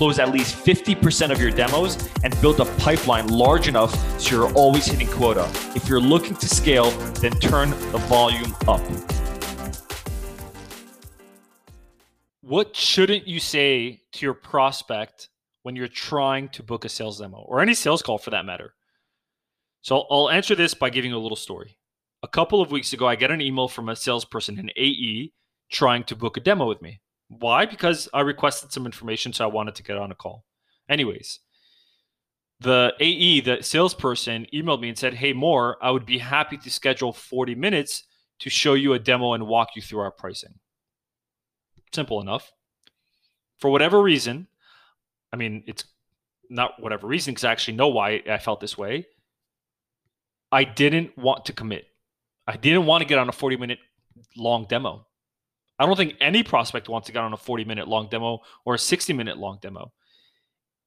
close at least 50% of your demos, and build a pipeline large enough so you're always hitting quota. If you're looking to scale, then turn the volume up. What shouldn't you say to your prospect when you're trying to book a sales demo or any sales call for that matter. So I'll answer this by giving a little story. A couple of weeks ago, I get an email from a salesperson in AE trying to book a demo with me. Why? Because I requested some information, so I wanted to get on a call. Anyways, the AE, the salesperson, emailed me and said, Hey, Mor, I would be happy to schedule 40 minutes to show you a demo and walk you through our pricing. Simple enough. For whatever reason, I mean, it's not whatever reason, because I actually know why I felt this way. I didn't want to commit. I didn't want to get on a 40 minute long demo. I don't think any prospect wants to get on a 40 minute long demo or a 60 minute long demo.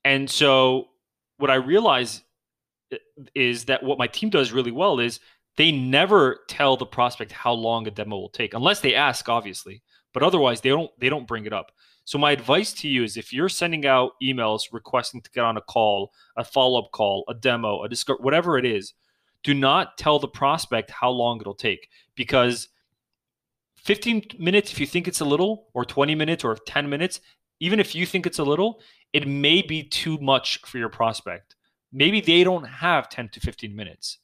And so what I realize eh, is that what my team does really well is they never tell the prospect how long a demo will take unless they ask obviously but otherwise they don't they don't bring it up so my advice to you is if you're sending out emails requesting to get on a call, a follow-up call, a demo, a disc- whatever it is, do not tell the prospect how long it'll take because 15 minutes if you think it's a little or 20 minutes or 10 minutes, even if you think it's a little, it may be too much for your prospect. Maybe they don't have 10 to 15 minutes.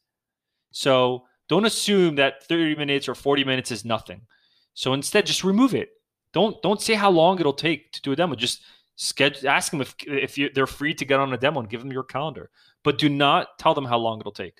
So don't assume that 30 minutes or 40 minutes is nothing. So instead, just remove it. Don't don't say how long it'll take to do a demo. Just schedule, ask them if if you, they're free to get on a demo and give them your calendar. But do not tell them how long it'll take.